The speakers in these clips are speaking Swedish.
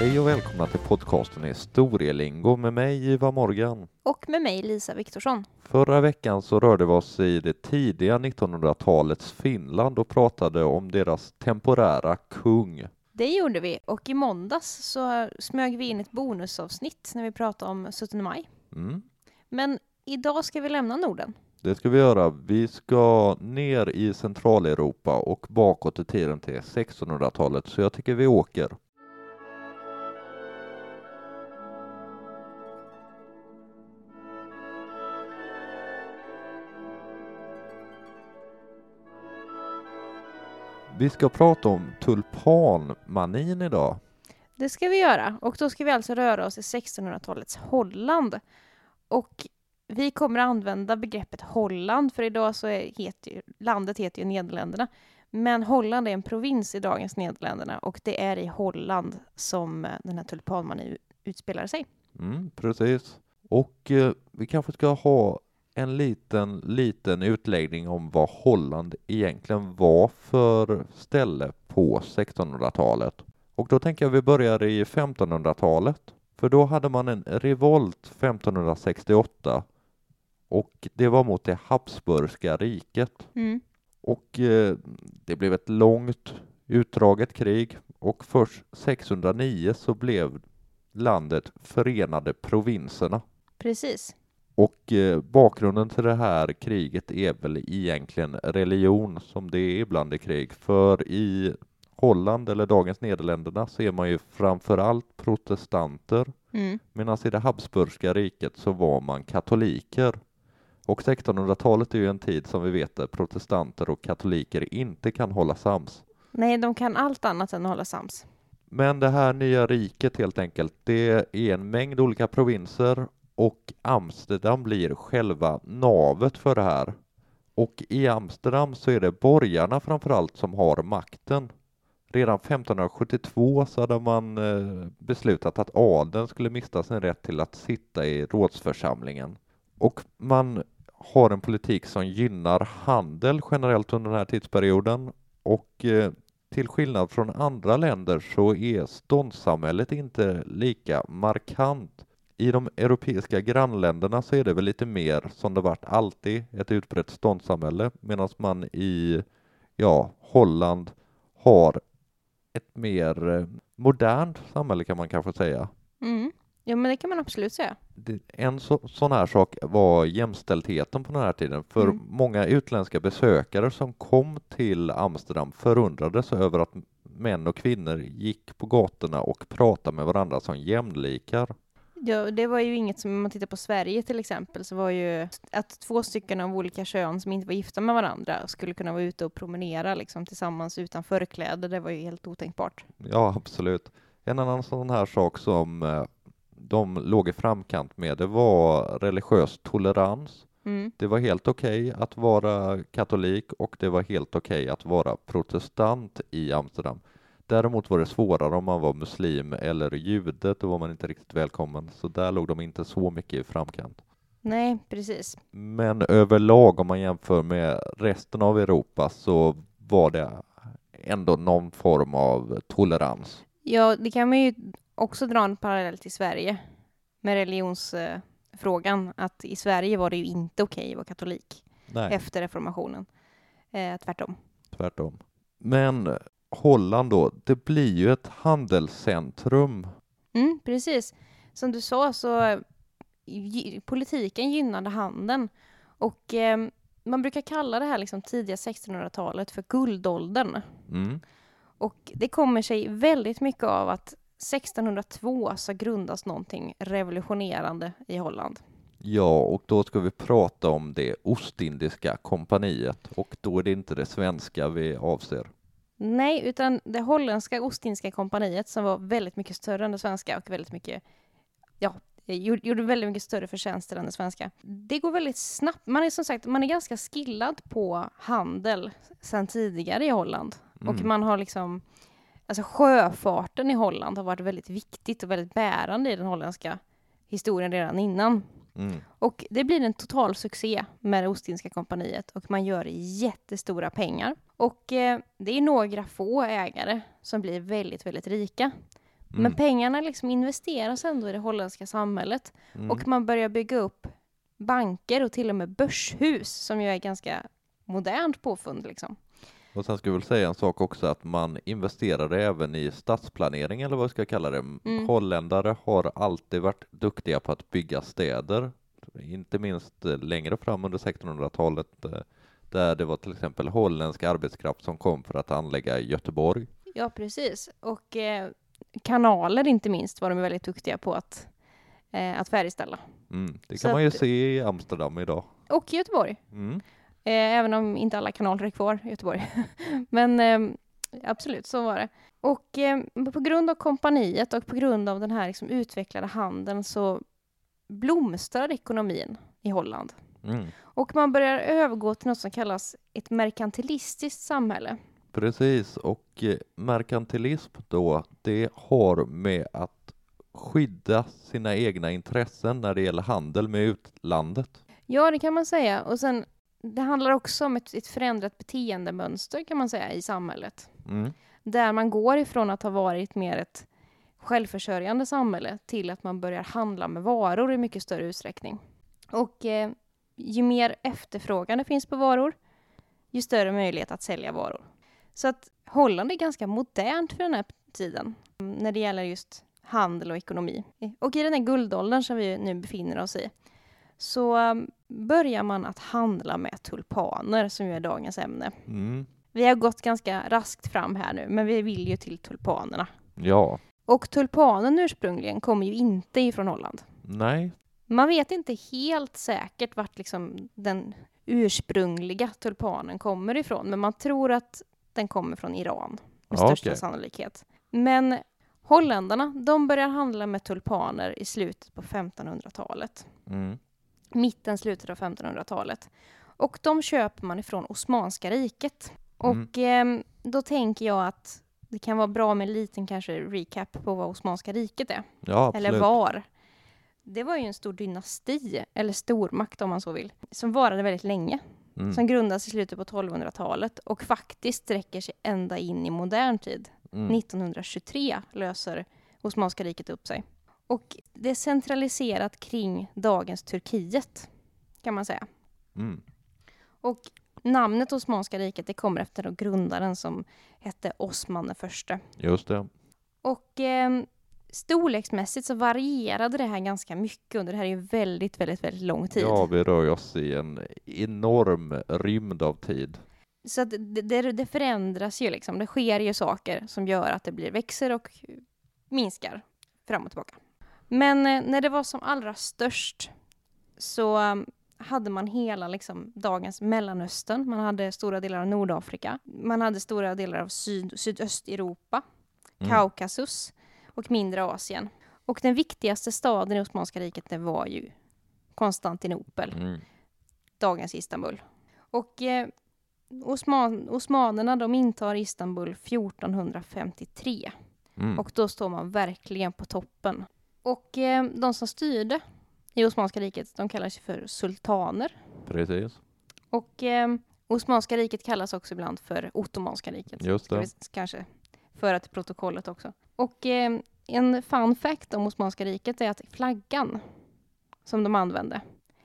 Hej och välkomna till podcasten Historielingo med mig Ivar Morgan. Och med mig Lisa Viktorsson. Förra veckan så rörde vi oss i det tidiga 1900-talets Finland och pratade om deras temporära kung. Det gjorde vi och i måndags så smög vi in ett bonusavsnitt när vi pratade om 17 maj. Mm. Men idag ska vi lämna Norden. Det ska vi göra. Vi ska ner i Centraleuropa och bakåt i tiden till 1600-talet, så jag tycker vi åker. Vi ska prata om tulpanmanin idag. Det ska vi göra och då ska vi alltså röra oss i 1600-talets Holland. Och vi kommer använda begreppet Holland för idag så heter ju, landet heter ju Nederländerna. Men Holland är en provins i dagens Nederländerna och det är i Holland som eh, den här tulpanmanin utspelar sig. Mm, precis. Och eh, vi kanske ska ha en liten, liten utläggning om vad Holland egentligen var för ställe på 1600-talet. Och då tänker jag vi börjar i 1500-talet. För då hade man en revolt 1568 och det var mot det Habsburgska riket. Mm. Och eh, det blev ett långt utdraget krig och först 609 så blev landet Förenade provinserna. Precis. Och eh, bakgrunden till det här kriget är väl egentligen religion som det är ibland i krig. För i Holland eller dagens Nederländerna så är man ju framförallt protestanter Mm. medan i det Habsburgska riket så var man katoliker. Och 1600-talet är ju en tid som vi vet där protestanter och katoliker inte kan hålla sams. Nej, de kan allt annat än att hålla sams. Men det här nya riket helt enkelt, det är en mängd olika provinser och Amsterdam blir själva navet för det här. Och i Amsterdam så är det borgarna framförallt som har makten. Redan 1572 så hade man eh, beslutat att adeln skulle mista sin rätt till att sitta i rådsförsamlingen. Och man har en politik som gynnar handel generellt under den här tidsperioden och eh, till skillnad från andra länder så är ståndssamhället inte lika markant. I de europeiska grannländerna så är det väl lite mer som det varit alltid ett utbrett ståndssamhälle medan man i ja, Holland har ett mer eh, modernt samhälle kan man kanske säga. Mm. Ja, men det kan man absolut säga. En så, sån här sak var jämställdheten på den här tiden. För Mm. många utländska besökare som kom till Amsterdam förundrades över att män och kvinnor gick på gatorna och pratade med varandra som jämlikar. Ja, det var ju inget som, om man tittar på Sverige till exempel, så var ju att två stycken av olika kön som inte var gifta med varandra skulle kunna vara ute och promenera liksom tillsammans utan förkläde, det var ju helt otänkbart. Ja, absolut. En annan sån här sak som eh, de låg i framkant med, det var religiös tolerans. Mm. Det var helt okej att vara katolik och det var helt okej att vara protestant i Amsterdam. Däremot var det svårare om man var muslim eller jude, då var man inte riktigt välkommen, så där låg de inte så mycket i framkant. Nej, precis. Men överlag om man jämför med resten av Europa så var det ändå någon form av tolerans. Ja, det kan man ju också dra en parallell till Sverige med religionsfrågan, att i Sverige var det ju inte okej att vara katolik Nej, efter reformationen. Eh, tvärtom. tvärtom. Men Holland då, det blir ju ett handelscentrum Mm, precis. Som du sa så politiken gynnade handeln och eh, man brukar kalla det här liksom tidiga 1600-talet för guldåldern. Mm. Och det kommer sig väldigt mycket av att 1602 så grundas någonting revolutionerande i Holland. Ja, och då ska vi prata om det Ostindiska kompaniet och då är det inte det svenska vi avser. Nej, utan det holländska Ostindiska kompaniet som var väldigt mycket större än det svenska och väldigt mycket, ja, gjorde väldigt mycket större förtjänster än det svenska. Det går väldigt snabbt. Man är som sagt, man är ganska skillad på handel sedan tidigare i Holland. Och Mm. man har liksom, alltså sjöfarten i Holland har varit väldigt viktigt och väldigt bärande i den holländska historien redan innan. Mm. Och det blir en total succé med det Ostindiska kompaniet och man gör jättestora pengar. Och eh, det är några få ägare som blir väldigt, väldigt rika. Mm. Men pengarna liksom investeras ändå i det holländska samhället Mm. och man börjar bygga upp banker och till och med börshus som ju är ganska modernt påfund liksom. Och sen ska jag väl säga en sak också att man investerade även i stadsplanering eller vad jag ska kalla det. Mm. Holländare har alltid varit duktiga på att bygga städer, inte minst eh, längre fram under 1600-talet eh, där det var till exempel holländsk arbetskraft som kom för att anlägga Göteborg. Ja, precis. Och eh, kanaler inte minst var de väldigt duktiga på att, eh, att färdigställa. Mm. Det Så kan man ju att- se i Amsterdam idag. Och i Göteborg. Mm. Eh, även om inte alla kanaler är kvar i Göteborg. Men eh, absolut, så var det. Och eh, på grund av kompaniet och på grund av den här liksom, utvecklade handeln så blomstrar ekonomin i Holland. Mm. Och man börjar övergå till något som kallas ett merkantilistiskt samhälle. Precis, och eh, merkantilism då, det har med att skydda sina egna intressen när det gäller handel med utlandet. Ja, det kan man säga. Och sen, det handlar också om ett, ett förändrat beteendemönster kan man säga i samhället. Mm. Där man går ifrån att ha varit mer ett självförsörjande samhälle till att man börjar handla med varor i mycket större utsträckning. Och eh, ju mer efterfrågan det finns på varor, ju större möjlighet att sälja varor. Så att Holland är ganska modernt för den här tiden mm, när det gäller just handel och ekonomi. Och i den här guldåldern som vi nu befinner oss i så um, börjar man att handla med tulpaner som ju är dagens ämne. Mm. Vi har gått ganska raskt fram här nu, men vi vill ju till tulpanerna. Ja, Och tulpanen ursprungligen kommer ju inte ifrån Holland. nej, Man vet inte helt säkert vart liksom den ursprungliga tulpanen kommer ifrån, men man tror att den kommer från Iran med Ja, största okej. sannolikhet. Men holländarna, de börjar handla med tulpaner i slutet på 1500-talet. mm. Mitten, slutet av 1500-talet. Och de köper man ifrån Osmanska riket. Och ehm, då tänker jag att det kan vara bra med en liten kanske recap på vad Osmanska riket är. ja. Eller var. Det var ju en stor dynasti, eller stormakt om man så vill, som varade väldigt länge. Mm. Som grundades i slutet på 1200-talet och faktiskt sträcker sig ända in i modern tid. Mm. 1923 löser Osmanska riket upp sig. Och det är centraliserat kring dagens Turkiet, kan man säga. Mm. Och namnet Osmanska riket det kommer efter då grundaren som hette Osman den förste. Just det. Och eh, storleksmässigt så varierade det här ganska mycket under det här är ju väldigt, väldigt, väldigt lång tid. Ja, vi rör oss i en enorm rymd av tid. Så att det, det, det förändras ju liksom. Det sker ju saker som gör att det blir växer och minskar fram och tillbaka. Men eh, när det var som allra störst så um, hade man hela liksom, dagens Mellanöstern. Man hade stora delar av Nordafrika. Man hade stora delar av syd, Sydösteuropa, Mm. Kaukasus och mindre Asien. Och den viktigaste staden i Osmanska riket det var ju Konstantinopel Mm. dagens Istanbul. Och eh, Osman, osmanerna de intar Istanbul 1453 Mm. och då står man verkligen på toppen. Och eh, de som styrde i Osmanska riket de kallar sig för sultaner. Precis, Och eh, Osmanska riket kallas också ibland för Ottomanska riket. just det. kanske föra till protokollet också. Och eh, en fun fact om Osmanska riket är att flaggan som de använde,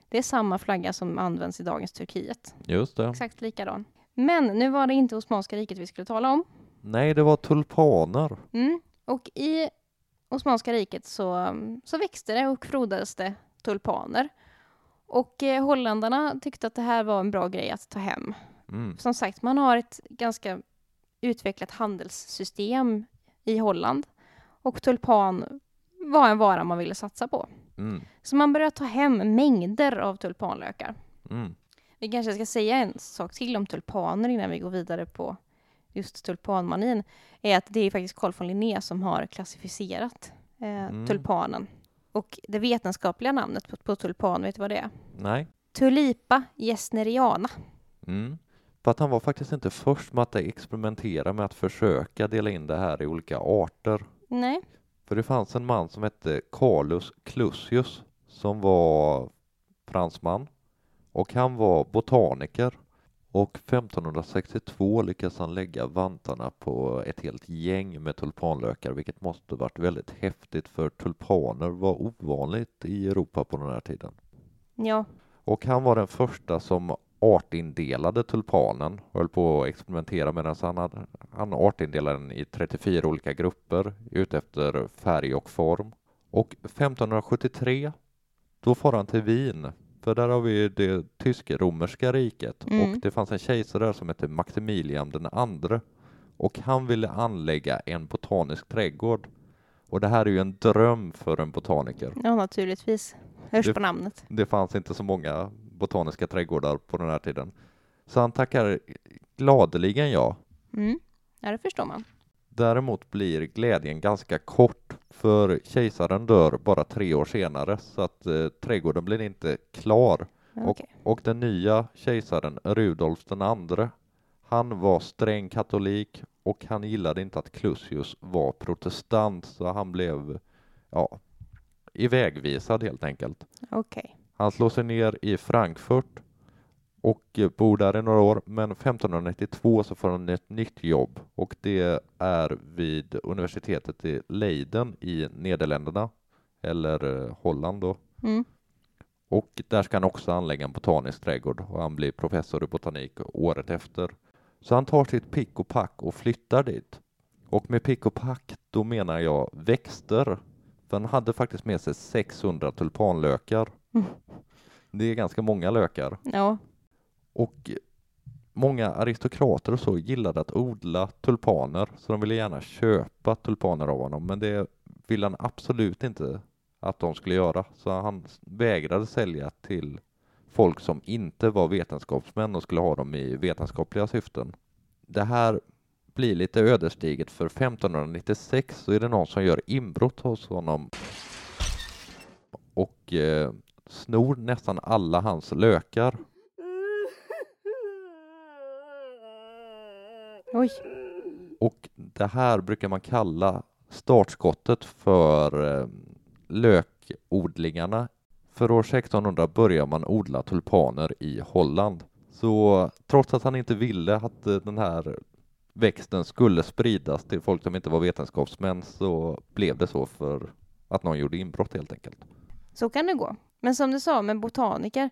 det är samma flagga som används i dagens Turkiet. Just det. Exakt likadan. Men nu var det inte Osmanska riket vi skulle tala om. Nej, det var tulpaner. Mm. Och i Osmanska riket så, så växte det och frodades det tulpaner. Och eh, holländarna tyckte att det här var en bra grej att ta hem. Mm. Som sagt, man har ett ganska utvecklat handelssystem i Holland. Och tulpan var en vara man ville satsa på. Mm. Så man började ta hem mängder av tulpanlökar. Mm. Vi kanske ska säga en sak till om tulpaner innan vi går vidare på just tulpanmanin. Är att det är faktiskt Carl von Linné som har klassificerat eh, Mm. tulpanen. Och det vetenskapliga namnet på, på tulpan, vet du vad det är? Nej. Tulipa gessneriana. Mm. För att han var faktiskt inte först med att experimentera med att försöka dela in det här i olika arter. Nej, För det fanns en man som hette Carlus Clusius som var fransman och han var botaniker Och 1562 lyckas han lägga vantarna på ett helt gäng med tulpanlökar, vilket måste varit väldigt häftigt för tulpaner var ovanligt i Europa på den här tiden. Ja, Och han var den första som artindelade tulpanen och höll på att experimentera med den. Så han, hade, han artindelade den i 34 olika grupper utefter färg och form. Och 1573, då får han till Wien. För där har vi ju det tysk-romerska riket Mm. och det fanns en kejsare där som hette Maximilian den andre. Och han ville anlägga en botanisk trädgård. Och det här är ju en dröm för en botaniker. ja naturligtvis. Hörs Det- på namnet. Det fanns inte så många botaniska trädgårdar på den här tiden. Så han tackar gladeligen ja. Mm. Ja, det förstår man. Däremot blir glädjen ganska kort för kejsaren dör bara tre år senare så att eh, trädgården blir inte klar. Och, Okej. och den nya kejsaren Rudolf den andre han var sträng katolik och han gillade inte att Clusius var protestant så han blev ja, ivägvisad helt enkelt. Okej. Han slår sig ner i Frankfurt och eh, bor där i några år, men 1592 så får han ett nytt jobb och det är vid universitetet i Leiden i Nederländerna, eller eh, Holland då. Mm. Och där ska han också anlägga en botanisk trädgård och han blir professor i botanik året efter. Så han tar sitt pick och pack och flyttar dit. Och med pick och pack, då menar jag växter. För han hade faktiskt med sig 600 tulpanlökar. Mm. Det är ganska många lökar. Ja, och många aristokrater och så gillade att odla tulpaner, så de ville gärna köpa tulpaner av honom, men det ville han absolut inte att de skulle göra, så han vägrade sälja till folk som inte var vetenskapsmän och skulle ha dem i vetenskapliga syften. Det här blir lite ödesdigert för 1596 så är det någon som gör inbrott hos honom. Och eh, snor nästan alla hans lökar. Oj. Och det här brukar man kalla startskottet för eh, lökodlingarna. För år 1600 börjar man odla tulpaner i Holland. Så trots att han inte ville att eh, den här växten skulle spridas till folk som inte var vetenskapsmän så blev det så för att någon gjorde inbrott helt enkelt. Så kan det gå. Men som du sa med botaniker,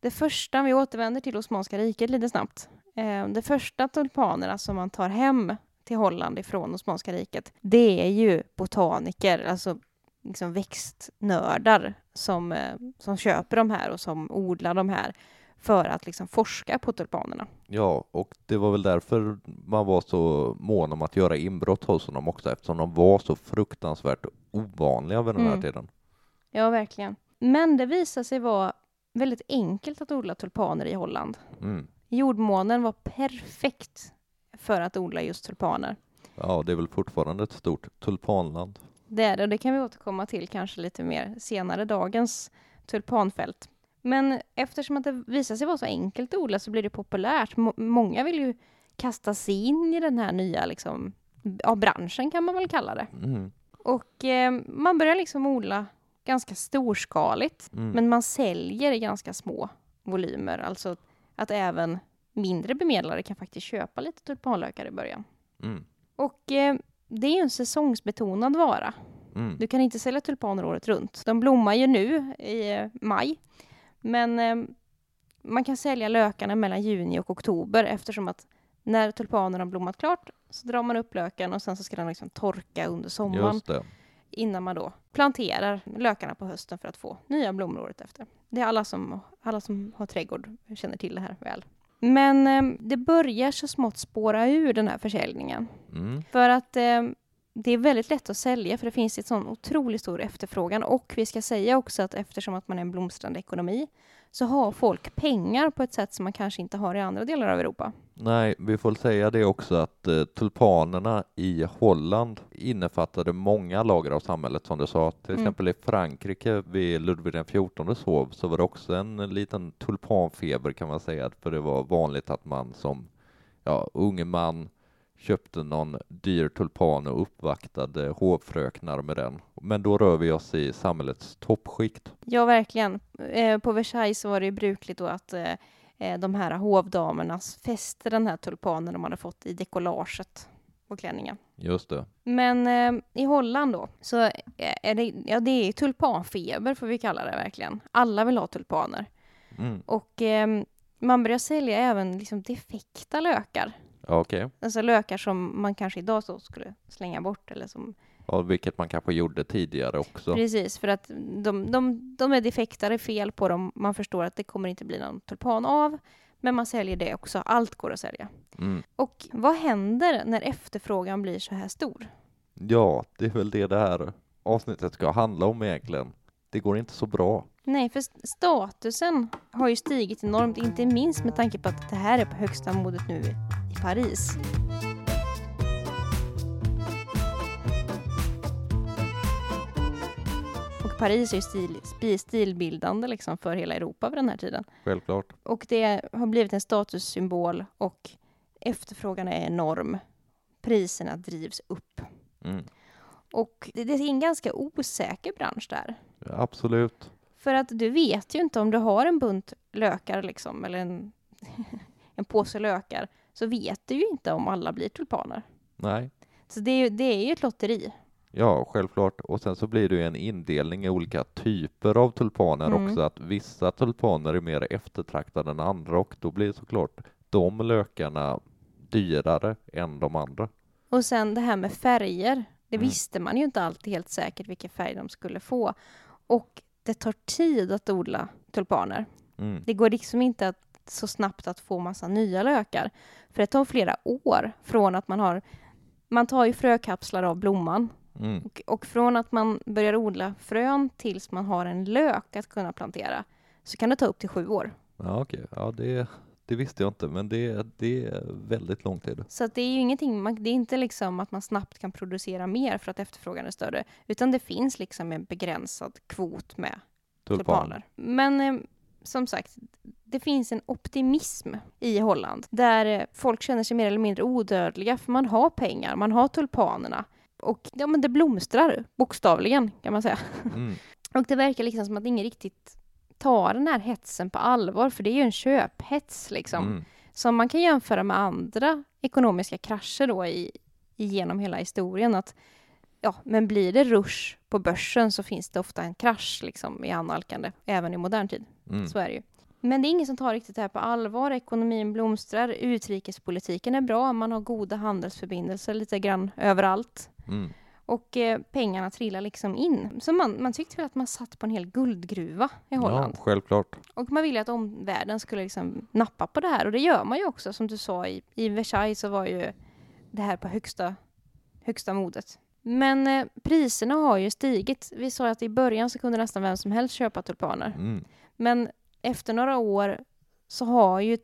det första, vi återvänder till Osmanska riket lite snabbt. Eh, de första tulpanerna som man tar hem till Holland ifrån Osmanska riket, det är ju botaniker, alltså liksom växtnördar som, eh, som köper de här och som odlar de här för att liksom forska på tulpanerna. Ja, och det var väl därför man var så mån om att göra inbrott hos honom också eftersom de var så fruktansvärt ovanliga vid den här Mm. tiden. Ja, verkligen. Men det visade sig vara väldigt enkelt att odla tulpaner i Holland. Mm. Jordmånen var perfekt för att odla just tulpaner. Ja, det är väl fortfarande ett stort tulpanland. Det är det, och det kan vi återkomma till kanske lite mer senare, dagens tulpanfält. Men eftersom att det visar sig vara så enkelt att odla så blir det populärt. Må- många vill ju kasta sig in i den här nya liksom, ja, branschen kan man väl kalla det. Mm. Och eh, man börjar liksom odla ganska storskaligt, Mm. men man säljer i ganska små volymer. Alltså att även mindre bemedlare kan faktiskt köpa lite tulpanlökar i början. Mm. Och eh, det är ju en säsongsbetonad vara. Mm. Du kan inte sälja tulpaner året runt. De blommar ju nu i eh, maj. Men eh, man kan sälja lökarna mellan juni och oktober eftersom att när tulpanerna blommat klart så drar man upp löken och sen så ska den liksom torka under sommaren Just det. Innan man då planterar lökarna på hösten för att få nya blommor året efter. Det är alla som, alla som har trädgård känner till det här väl. Men eh, det börjar så smått spåra ur den här försäljningen. Mm. För att eh, det är väldigt lätt att sälja för det finns en sån otroligt stor efterfrågan och vi ska säga också att eftersom att man är en blomstrande ekonomi så har folk pengar på ett sätt som man kanske inte har i andra delar av Europa. Nej, vi får säga det också att eh, tulpanerna i Holland innefattade många lager av samhället som du sa. Till Mm. exempel i Frankrike vid Ludvig den XIV sov så var det också en liten tulpanfeber kan man säga. För det var vanligt att man som ja, ung man köpte någon dyr tulpan och uppvaktade hovfröknar med den. Men då rör vi oss i samhällets toppskikt. Ja, verkligen. Eh, på Versailles så var det ju brukligt då att eh, eh, de här hovdamerna fäste den här tulpanen de hade fått i dekollaget på klänningen. Just det. Men eh, i Holland då, så är det, ja, det är tulpanfeber får vi kalla det verkligen. Alla vill ha tulpaner. Mm. Och eh, man börjar sälja även liksom defekta lökar. Okej. Alltså lökar som man kanske idag så skulle slänga bort eller som Ja, vilket man kanske gjorde tidigare också. Precis, för att de, de, de är defekta, det är fel på dem. Man förstår att det kommer inte bli någon tulpan av. Men man säljer det också. Allt går att sälja. Mm. Och vad händer när efterfrågan blir så här stor? Ja, det är väl det det här avsnittet ska handla om egentligen. Det går inte så bra. Nej, för st- statusen har ju stigit enormt, inte minst med tanke på att det här är på högsta modet nu i Paris. Och Paris är ju stil, stilbildande liksom för hela Europa vid den här tiden. Självklart. Och det har blivit en statussymbol och efterfrågan är enorm. Priserna drivs upp. Mm. Och det, det är en ganska osäker bransch där. Ja, absolut. För att du vet ju inte om du har en bunt lökar liksom, eller en, en påse lökar, så vet du ju inte om alla blir tulpaner. Nej. Så det är, ju- det är ju ett lotteri. Ja, självklart. Och sen så blir det ju en indelning i olika typer av tulpaner Mm. också. Att vissa tulpaner är mer eftertraktade än andra och då blir såklart de lökarna dyrare än de andra. Och sen det här med färger, det Mm. visste man ju inte alltid helt säkert vilken färg de skulle få. Och det tar tid att odla tulpaner. Mm. Det går liksom inte att, så snabbt att få massa nya lökar. För det tar flera år från att man har... Man tar ju frökapslar av blomman Mm. och, och från att man börjar odla frön tills man har en lök att kunna plantera så kan det ta upp till sju år. Ja, okej. Ja, det, det visste jag inte, men det, det är väldigt lång tid. Så det är ju ingenting, man, det är inte liksom att man snabbt kan producera mer för att efterfrågan är större, utan det finns liksom en begränsad kvot med Tulpan. tulpaner. Men eh, som sagt, det finns en optimism i Holland där eh, folk känner sig mer eller mindre odödliga för man har pengar, man har tulpanerna och ja, men det blomstrar bokstavligen kan man säga. Mm. Och det verkar liksom som att ingen riktigt tar den här hetsen på allvar för det är ju en köphets liksom Mm. som man kan jämföra med andra ekonomiska krascher då i, genom hela historien. Att, ja, men blir det rush på börsen så finns det ofta en krasch liksom, i annalkande, även i modern tid. Mm. Så är det ju. Men det är ingen som tar riktigt det här på allvar. Ekonomin blomstrar, utrikespolitiken är bra, man har goda handelsförbindelser lite grann överallt. Mm. Och eh, pengarna trillar liksom in. Så man, man tyckte väl att man satt på en hel guldgruva i Holland. Ja, självklart. Och man ville att omvärlden skulle liksom nappa på det här och det gör man ju också. Som du sa i, i Versailles så var ju det här på högsta, högsta modet. Men eh, priserna har ju stigit. Vi sa att i början så kunde nästan vem som helst köpa tulpaner. Mm. Men efter några år så har ju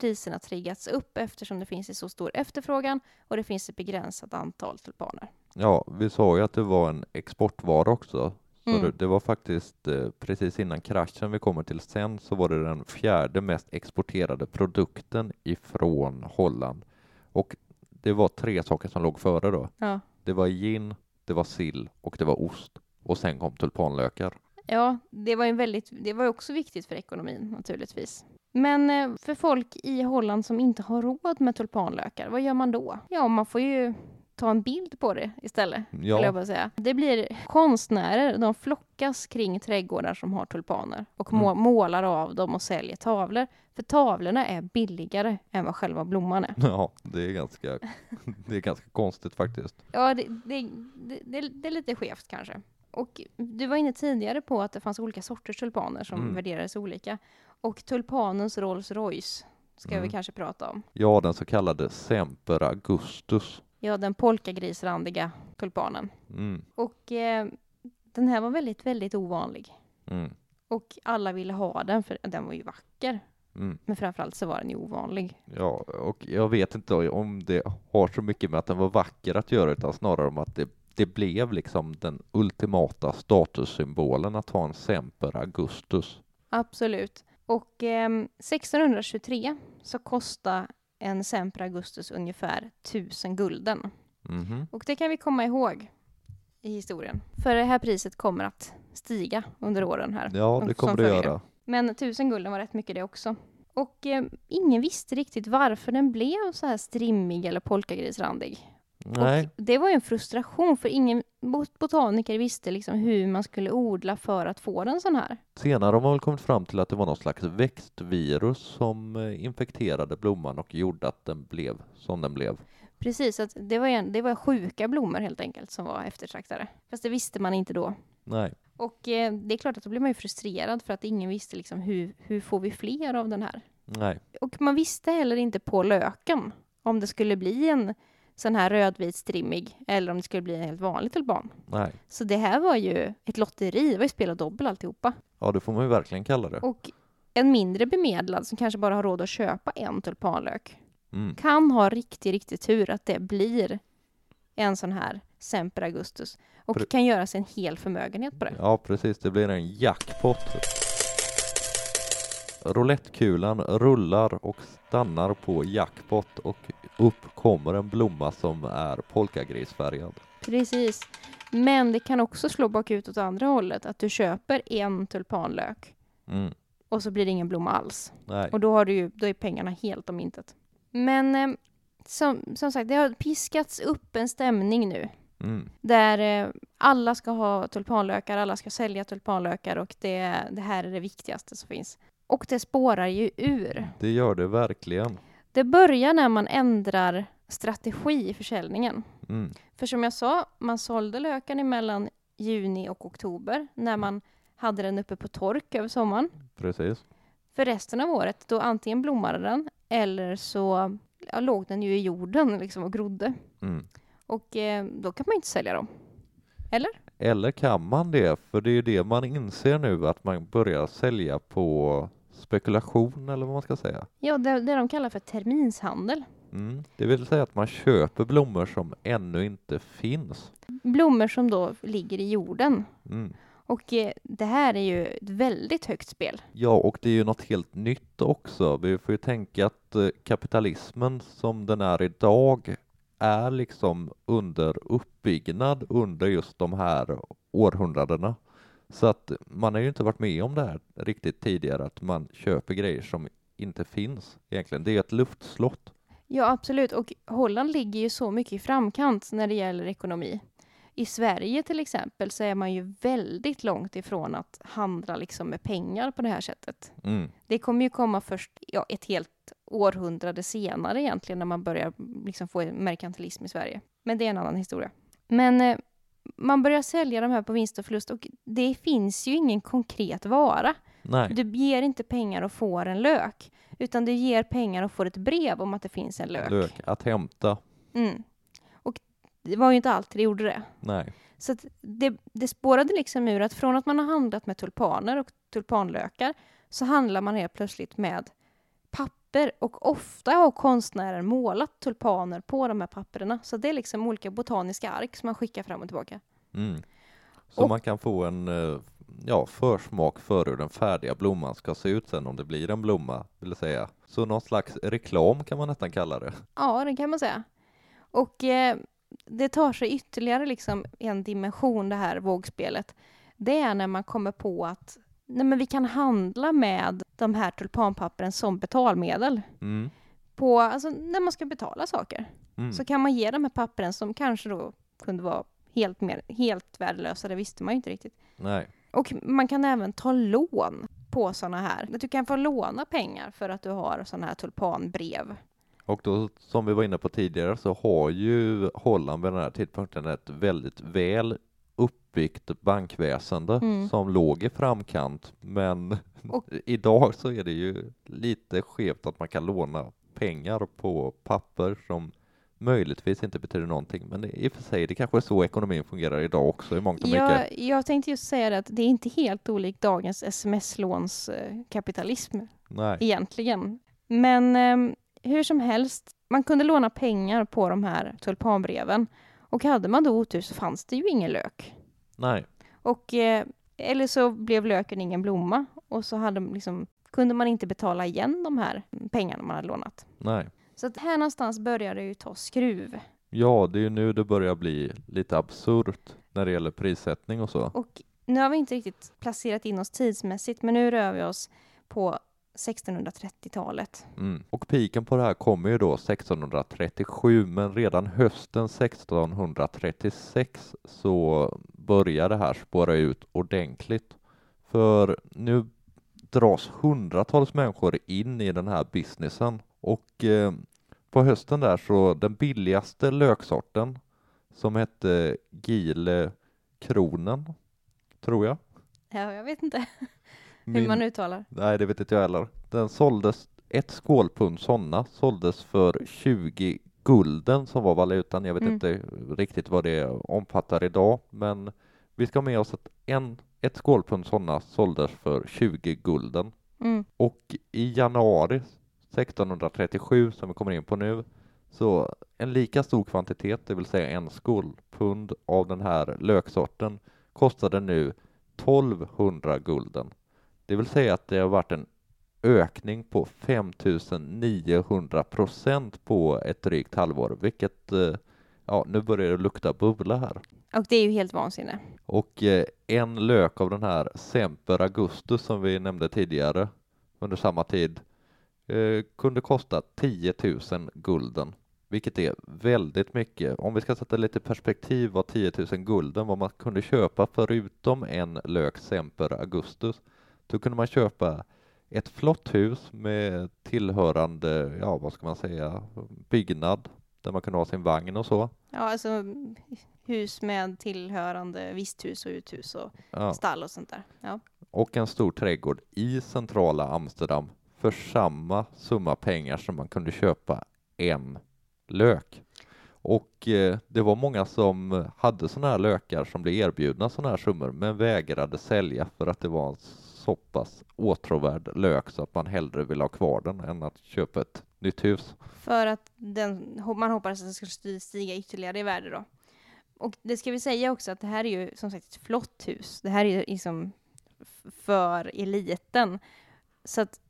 priserna triggats upp eftersom det finns en så stor efterfrågan och det finns ett begränsat antal tulpaner. Ja, vi sa ju att det var en exportvara också. Så Mm. det, det var faktiskt eh, precis innan kraschen vi kommer till sen så var det den fjärde mest exporterade produkten ifrån Holland. Och det var tre saker som låg före då. Ja. Det var gin, det var sill och det var ost. Och sen kom tulpanlökar. Ja, det var ju väldigt, det var också viktigt för ekonomin naturligtvis. Men eh, för folk i Holland som inte har råd med tulpanlökar, vad gör man då? Ja, man får ju ta en bild på det istället, ja. jag säga. Det blir konstnärer, de flockas kring trädgårdar som har tulpaner och Mm. målar av dem och säljer tavlor. För tavlorna är billigare än vad själva blomman är. ja det, är ganska, det är ganska konstigt faktiskt. Ja, det, det, det, det, är lite skevt kanske. Och du var inne tidigare på att det fanns olika sorters tulpaner som Mm. värderades olika. Och tulpanens Rolls Royce ska vi Mm. kanske prata om. Ja, den så kallade Semper Augustus. Ja, den polkagrisrandiga tulpanen. Mm. Och eh, den här var väldigt, väldigt ovanlig. Mm. Och alla ville ha den för den var ju vacker. Mm. Men framförallt så var den ju ovanlig. Ja, och jag vet inte om det har så mycket med att den var vacker att göra utan snarare om att det, det blev liksom den ultimata statussymbolen att ha en Semper Augustus. Absolut. Och eh, 1623 så kostade en Semper Augustus ungefär 1000 gulden. Mhm. Och det kan vi komma ihåg i historien. För det här priset kommer att stiga under åren här. Ja, det kommer det göra. Men 1000 gulden var rätt mycket det också. Och eh, ingen visste riktigt varför den blev så här strimmig eller polkagrisrandig. Nej, Och det var ju en frustration för ingen bot- botaniker visste liksom hur man skulle odla för att få den sån här. senare har man väl kommit fram till att det var någon slags växtvirus som eh, infekterade blomman och gjorde att den blev som den blev. Precis, att det var, en, det var sjuka blommor helt enkelt som var eftertraktade. Fast det visste man inte då. Nej, Och eh, det är klart att då blir man ju frustrerad för att ingen visste liksom hur, hur får vi fler av den här? nej, Och man visste heller inte på löken om det skulle bli en sån här rödvit strimmig eller om det skulle bli en helt vanlig tulpan. nej. Så det här var ju ett lotteri, det var ju spel och dobbel alltihopa. Ja, det får man ju verkligen kalla det. Och en mindre bemedlad som kanske bara har råd att köpa en tulpanlök Mm. kan ha riktigt, riktigt tur att det blir en sån här Semper Augustus och Pre- kan göra sig en hel förmögenhet på det. Ja, precis. Det blir en jackpot. Roulettekulan rullar och stannar på jackpot och upp kommer en blomma som är polkagrisfärgad. Precis. Men det kan också slå bakut åt andra hållet, att du köper en tulpanlök Mm. och så blir det ingen blomma alls. Nej, Och då, har du ju, då är pengarna helt om intet. Men eh, som, som sagt, det har piskats upp en stämning nu mm. där eh, alla ska ha tulpanlökar, alla ska sälja tulpanlökar och det, det här är det viktigaste som finns. Och det spårar ju ur. det gör det verkligen. Det börjar när man ändrar strategi i försäljningen. Mm. För som jag sa, man sålde löken mellan juni och oktober när man hade den uppe på tork över sommaren. Precis. För resten av året, då antingen blommade den eller så ja, låg den ju i jorden liksom och grodde. Mm. Och eh, då kan man inte sälja dem. Eller? Eller kan man det? För det är ju det man inser nu att man börjar sälja på spekulation eller vad man ska säga. Ja, det, det de kallar för terminshandel. Mm. Det vill säga att man köper blommor som ännu inte finns. Blommor som då ligger i jorden. Mm. Och eh, det här är ju ett väldigt högt spel. Ja, och det är ju något helt nytt också. Vi får ju tänka att eh, kapitalismen som den är idag är liksom under uppbyggnad under just de här århundradena. Så att man har ju inte varit med om det här riktigt tidigare, att man köper grejer som inte finns egentligen. Det är ett luftslott. Ja, absolut. Och Holland ligger ju så mycket i framkant när det gäller ekonomi. I Sverige till exempel så är man ju väldigt långt ifrån att handla liksom med pengar på det här sättet. Mm. Det kommer ju komma först ja, ett helt århundrade senare egentligen när man börjar liksom få merkantilism i Sverige. Men det är en annan historia. Men eh, man börjar sälja de här på vinst och förlust och det finns ju ingen konkret vara. Nej, Du ger inte pengar och får en lök, utan du ger pengar och får ett brev om att det finns en lök. lök att hämta. Mm. Och det var ju inte alltid det gjorde det. Nej, Så det, det spårade liksom ur att från att man har handlat med tulpaner och tulpanlökar så handlar man helt plötsligt med papper och ofta har konstnärer målat tulpaner på de här papperna. Så det är liksom olika botaniska ark som man skickar fram och tillbaka. Mm. Så Och- man kan få en eh, ja, försmak för hur den färdiga blomman ska se ut sen om det blir en blomma, vill säga. Så någon slags reklam kan man nästan kalla det. Ja, det kan man säga. Och eh, det tar sig ytterligare liksom en dimension det här vågspelet. Det är när man kommer på att nej, men vi kan handla med de här tulpanpappren som betalmedel. Mm. På, alltså, när man ska betala saker Mm. så kan man ge de här pappren som kanske då kunde vara helt, mer, helt värdelösa, det visste man ju inte riktigt. Nej, Och man kan även ta lån på sådana här. Du kan få låna pengar för att du har sådana här tulpanbrev. och då som vi var inne på tidigare så har ju Holland vid den här tidpunkten ett väldigt väl uppbyggt bankväsende Mm. som låg i framkant men Och- idag så är det ju lite skevt att man kan låna pengar på papper som möjligtvis inte betyder någonting men i och för sig det kanske är så ekonomin fungerar idag också i mångt och mycket. Jag, jag tänkte just säga det att det är inte helt olikt dagens sms-lånskapitalism Nej. egentligen. Men eh, hur som helst, man kunde låna pengar på de här tulpanbreven. Och hade man då otur så fanns det ju ingen lök. Nej. Och, eh, eller så blev löken ingen blomma och så hade, liksom, kunde man inte betala igen de här pengarna man hade lånat. Nej. Så att här någonstans börjar det ju ta skruv. Ja, det är ju nu det börjar bli lite absurt när det gäller prissättning och så. Och nu har vi inte riktigt placerat in oss tidsmässigt, men nu rör vi oss på 1630-talet. Mm. Och piken på det här kommer ju då 1637, men redan hösten 1636 så börjar det här spåra ut ordentligt. För nu dras hundratals människor in i den här businessen och eh, på hösten där så den billigaste löksorten som hette Gile Kronen, tror jag. Ja, jag vet inte hur Min- man uttalar. Nej, det vet inte jag heller. Den såldes, ett skålpund sådana såldes för 20 gulden som var valutan. Jag vet Mm. inte riktigt vad det omfattar idag, men vi ska ha med oss att en, ett skålpund sådana såldes för 20 gulden. Mm. Och i januari 1637, som vi kommer in på nu, så en lika stor kvantitet, det vill säga en skålpund av den här löksorten, kostade nu 1200 gulden. Det vill säga att det har varit en ökning på 5900 procent på ett drygt halvår, vilket, eh, ja, nu börjar det lukta bubbla här. Och det är ju helt vansinne. Och eh, en lök av den här Semper Augustus som vi nämnde tidigare under samma tid eh, kunde kosta 10 000 gulden, vilket är väldigt mycket. Om vi ska sätta lite perspektiv vad 10 000 gulden, vad man kunde köpa förutom en lök Semper Augustus, då kunde man köpa ett flott hus med tillhörande, ja vad ska man säga, byggnad där man kunde ha sin vagn och så. Ja, alltså hus med tillhörande visthus och uthus och Ja. stall och sånt där. Ja. och en stor trädgård i centrala Amsterdam för samma summa pengar som man kunde köpa en lök. Och eh, det var många som hade sådana här lökar som blev erbjudna sådana här summor men vägrade sälja för att det var så pass åtråvärd lök så att man hellre ville ha kvar den än att köpa ett nytt hus. För att den, man hoppas att den ska sti- stiga ytterligare i värde då. Och det ska vi säga också att det här är ju som sagt ett flott hus. Det här är ju liksom för eliten. Så att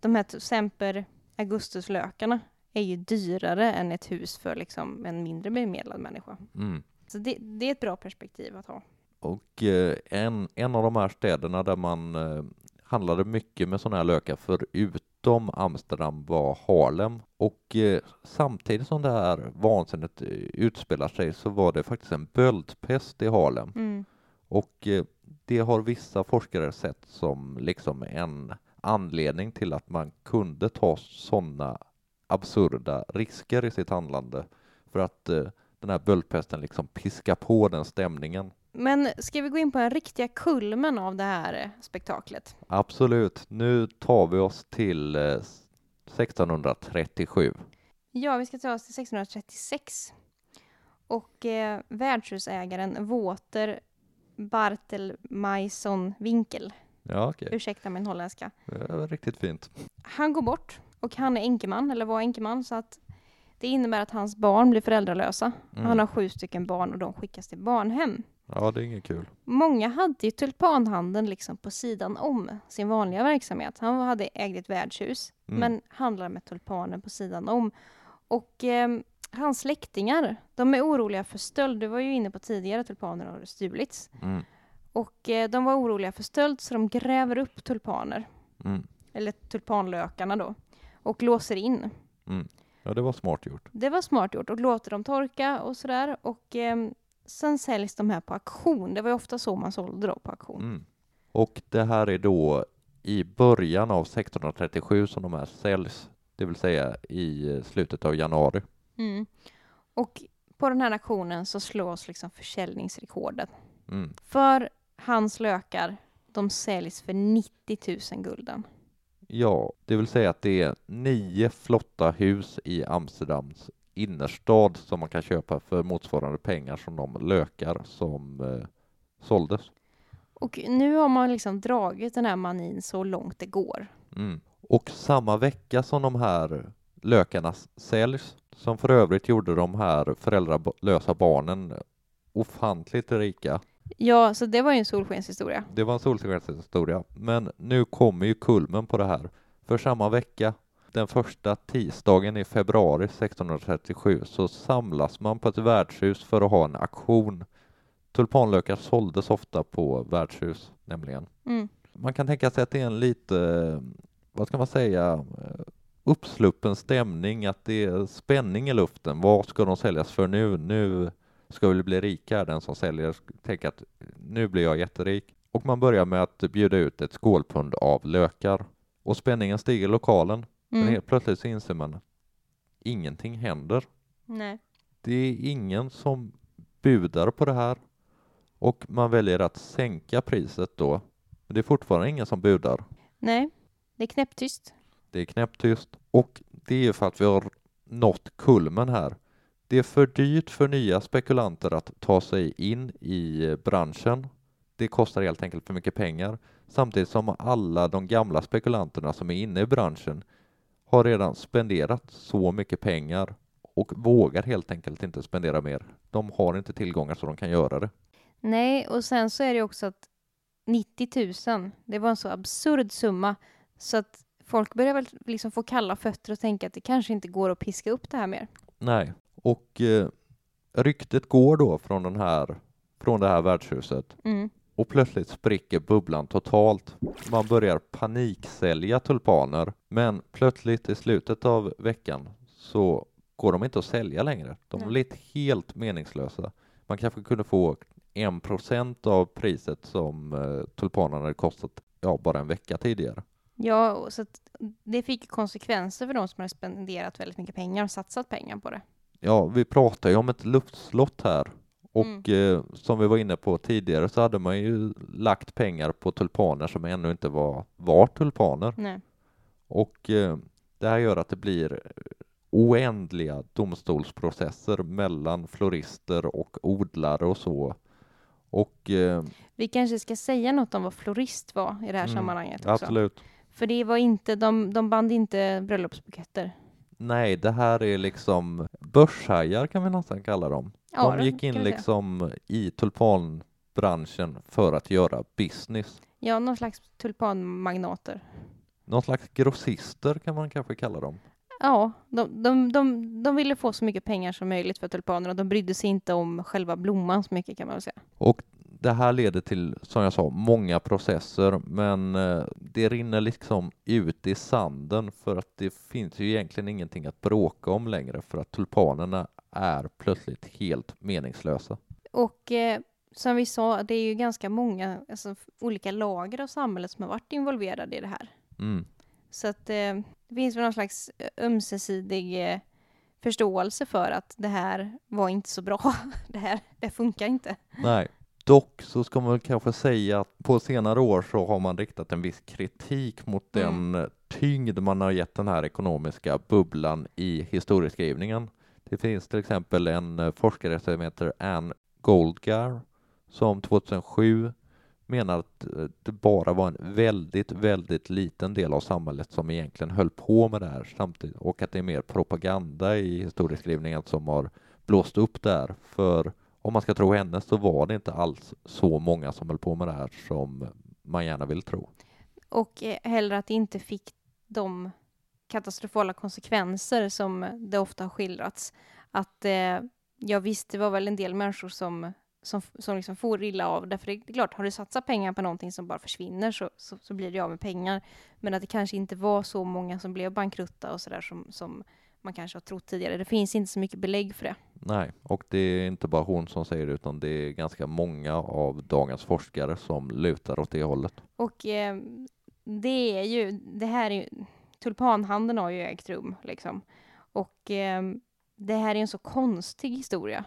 de här till exempel augustuslökarna är ju dyrare än ett hus för liksom en mindre bemedlad människa. Mm. Så det, det är ett bra perspektiv att ha. Och eh, en, en av de här städerna där man eh, handlade mycket med sådana här lökar förutom Amsterdam var Harlem. Och eh, samtidigt som det här vansinnet utspelar sig så var det faktiskt en böldpest i Harlem. Mm. Och det har vissa forskare sett som liksom en anledning till att man kunde ta sådana absurda risker i sitt handlande. För att den här böldpesten liksom piskar på den stämningen. Men ska vi gå in på den riktiga kulmen av det här eh, spektaklet? Absolut. Nu tar vi oss till eh, 1637. Ja, vi ska ta oss till 1636. Och eh, värdshusägaren Wouter Bartelmaison Winkel, Ja, okej. ursäkta min holländska, Det var riktigt fint. han går bort och han är enkeman, eller var enkeman, så att det innebär att hans barn blir föräldralösa. Mm. Han har sju stycken barn och de skickas till barnhem. Ja, det är inget kul. Många hade ju tulpanhandeln liksom på sidan om sin vanliga verksamhet. Han hade ägt ett värdshus, Mm. men handlar med tulpaner på sidan om. Och eh, hans släktingar, de är oroliga för stöld. Du var ju inne på tidigare, tulpaner har stulits. Mm. Och eh, de var oroliga för stöld, så de gräver upp tulpaner, Mm. eller tulpanlökarna då, och låser in. Mm. Ja, det var smart gjort. Det var smart gjort och låter dem torka och sådär. Och eh, sen säljs de här på auktion. Det var ju ofta så man sålde då på auktion. Mm. Och det här är då i början av 1637 som de här säljs, det vill säga i slutet av januari. Mm. Och på den här auktionen så slås liksom försäljningsrekordet. Mm. För hans lökar, de säljs för 90 000 gulden. Ja, det vill säga att det är nio flotta hus i Amsterdams innerstad som man kan köpa för motsvarande pengar som de lökar som eh, såldes. Och nu har man liksom dragit den här manin så långt det går. Mm. Och samma vecka som de här lökarna säljs, som för övrigt gjorde de här föräldralösa barnen ofantligt rika. Ja, så det var ju en solskenshistoria. Det var en solskenshistoria, men nu kommer ju kulmen på det här. För samma vecka, den första tisdagen i februari 1637, så samlas man på ett värdshus för att ha en auktion. Tulpanlökar såldes ofta på värdshus, nämligen. Mm. Man kan tänka sig att det är en lite vad ska man säga, eh, uppsluppen stämning, att det är spänning i luften. Vad ska de säljas för nu? Nu ska vi bli rika, den som säljer tänker att nu blir jag jätterik. Och man börjar med att bjuda ut ett skålpund av lökar. Och spänningen stiger i lokalen. Men Mm. helt plötsligt så inser man ingenting händer. Nej. Det är ingen som budar på det här och man väljer att sänka priset då. Men det är fortfarande ingen som budar. Nej, det är knäpptyst. Det är knäpptyst och det är för att vi har nått kulmen här. Det är för dyrt för nya spekulanter att ta sig in i branschen. Det kostar helt enkelt för mycket pengar samtidigt som alla de gamla spekulanterna som är inne i branschen har redan spenderat så mycket pengar och vågar helt enkelt inte spendera mer. De har inte tillgångar så de kan göra det. Nej, och sen så är det också att 90 000, det var en så absurd summa så att folk börjar väl liksom få kalla fötter och tänka att det kanske inte går att piska upp det här mer. Nej, och eh, ryktet går då från den här från det här värdshuset Mm. Och plötsligt spricker bubblan totalt. Man börjar paniksälja tulpaner, men plötsligt i slutet av veckan så går de inte att sälja längre. De Nej. blir helt meningslösa. Man kanske kunde få en procent av priset som eh, tulpanerna hade kostat ja, bara en vecka tidigare. Ja, så det fick konsekvenser för de som hade spenderat väldigt mycket pengar och satsat pengar på det. Ja, vi pratar ju om ett luftslott här och eh, som vi var inne på tidigare så hade man ju lagt pengar på tulpaner som ännu inte var, var tulpaner. Nej. Och eh, det här gör att det blir oändliga domstolsprocesser mellan florister och odlare och så. Och eh, Vi kanske ska säga något om vad florist var i det här Mm, sammanhanget också. absolut. För det var inte, de, de band inte bröllopsbuketter. Nej, det här är liksom börshajar kan vi nästan kalla dem. Ja, De gick in liksom i tulpanbranschen för att göra business. Ja, någon slags tulpanmagnater. Någon slags grossister kan man kanske kalla dem. Ja, de, de, de, de ville få så mycket pengar som möjligt för tulpanerna. De brydde sig inte om själva blomman så mycket kan man väl säga. Och det här leder till, som jag sa, många processer, men eh, det rinner liksom ut i sanden för att det finns ju egentligen ingenting att bråka om längre för att tulpanerna är plötsligt helt meningslösa. Och eh, som vi sa, det är ju ganska många alltså, olika lager av samhället som har varit involverade i det här. Mm. Så att eh, det finns väl någon slags eh, ömsesidig eh, förståelse för att det här var inte så bra. det här, det funkar inte. Nej. Dock så ska man kanske säga att på senare år så har man riktat en viss kritik mot Mm. den tyngd man har gett den här ekonomiska bubblan i historieskrivningen. Det finns till exempel en eh, forskare som heter Anne Goldgar som 2007 menar att eh, det bara var en väldigt, väldigt liten del av samhället som egentligen höll på med det här samtidigt och att det är mer propaganda i historieskrivningen som har blåst upp där. För om man ska tro henne så var det inte alls så många som höll på med det här som man gärna vill tro. Och eh, hellre heller att det inte fick de katastrofala konsekvenser som det ofta har skildrats. Att eh, ja visst, det var väl en del människor som, som, som liksom får illa av det. För det är klart, har du satsat pengar på någonting som bara försvinner så, så, så blir det av med pengar. Men att det kanske inte var så många som blev bankrutta och sådär som, som man kanske har trott tidigare. Det finns inte så mycket belägg för det. Nej, och det är inte bara hon som säger det utan det är ganska många av dagens forskare som lutar åt det hållet. Och eh, det är ju, det här är ju, tulpanhandeln har ju ägt rum liksom. Och eh, det här är en så konstig historia.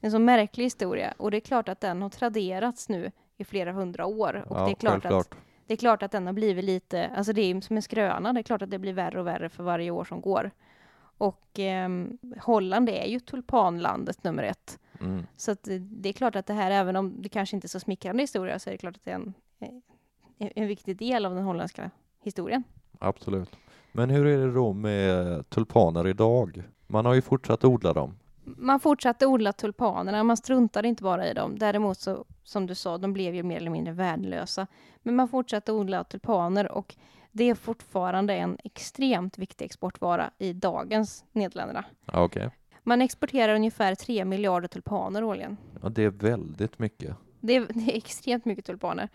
En så märklig historia. Och det är klart att den har traderats nu i flera hundra år. Och ja, det, är klart att, självklart. det är klart att den har blivit lite, alltså det är som en skröna. Det är klart att det blir värre och värre för varje år som går. Och eh, Holland är ju tulpanlandet nummer ett. Mm. Så det- det är klart att det här, även om det kanske inte är så smickrande historia, så är det klart att det är en, en, en viktig del av den holländska historien. Absolut. Men hur är det då med tulpaner idag? Man har ju fortsatt odla dem. Man fortsatte odla tulpanerna, man struntade inte bara i dem. Däremot så, som du sa, de blev ju mer eller mindre värdelösa. Men man fortsatte odla tulpaner och det är fortfarande en extremt viktig exportvara i dagens Nederländerna. Okej. Man exporterar ungefär 3 miljarder tulpaner årligen. Ja, det är väldigt mycket. Det är, det är extremt mycket tulpaner.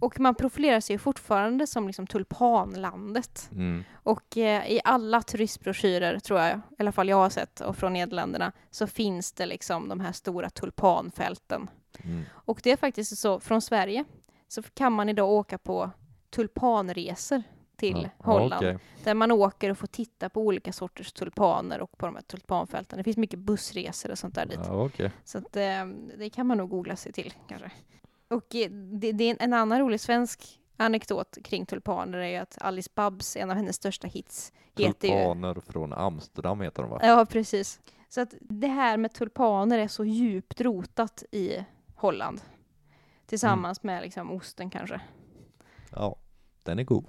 Och man profilerar sig fortfarande som liksom tulpanlandet. Mm. Och eh, i alla turistbroschyrer, tror jag, i alla fall jag har sett, och från Nederländerna, så finns det liksom de här stora tulpanfälten. Mm. Och det är faktiskt så, från Sverige, så kan man idag åka på tulpanresor till Ja, Holland. okej. Där man åker och får titta på olika sorters tulpaner och på de här tulpanfälten. Det finns mycket bussresor och sånt där dit. Ja, okej. Så att, eh, det kan man nog googla sig till kanske. Och eh, det, det är en annan rolig svensk anekdot kring tulpaner är ju att Alice Babs, en av hennes största hits, heter ju... Tulpaner från Amsterdam heter de va? Ja, precis. Så att det här med tulpaner är så djupt rotat i Holland. Tillsammans med liksom osten kanske. Ja, den är god.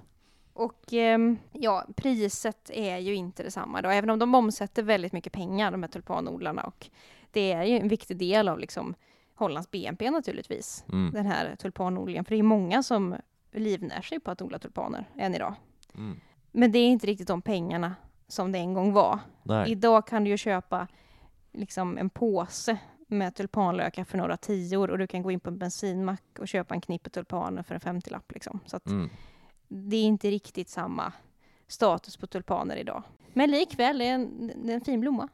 Och ehm, ja, priset är ju inte detsamma då, även om de omsätter väldigt mycket pengar, de här tulpanodlarna. Och det är ju en viktig del av liksom Hollands BNP naturligtvis, Mm. den här tulpanodlingen. För det är många som livnär sig på att odla tulpaner än idag. Mm. Men det är inte riktigt de pengarna som det en gång var. Nej. Idag kan du ju köpa liksom en påse med tulpanlökar för några tior och du kan gå in på en bensinmack och köpa en knippe tulpaner för en 50-lapp. Liksom. Så att Mm. Det är inte riktigt samma status på tulpaner idag. Men likväl, det är en, det är en fin blomma.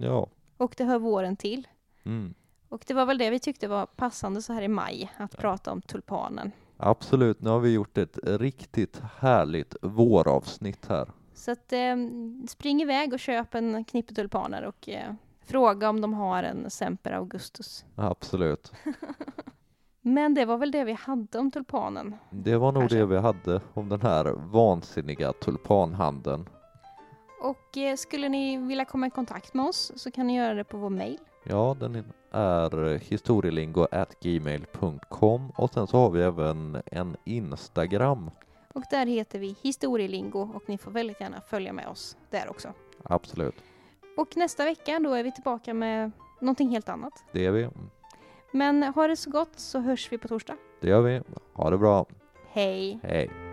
Ja. Och det hör våren till. Mm. Och det var väl det vi tyckte var passande så här i maj, att prata om tulpanen. Absolut, nu har vi gjort ett riktigt härligt våravsnitt här. Så att, eh, spring iväg och köp en knippe tulpaner och eh, fråga om de har en Semper Augustus. Absolut. Men det var väl det vi hade om tulpanen. Det var nog Kanske. det vi hade om den här vansinniga tulpanhandeln. Och eh, skulle ni vilja komma i kontakt med oss så kan ni göra det på vår mail. Ja, den är historielingo.gmail.com och sen så har vi även en Instagram. Och där heter vi Historielingo och ni får väldigt gärna följa med oss där också. Absolut, Och nästa vecka då är vi tillbaka med någonting helt annat. det är vi. Men ha det så gott så hörs vi på torsdag. Det gör vi. Ha det bra. Hej! Hej.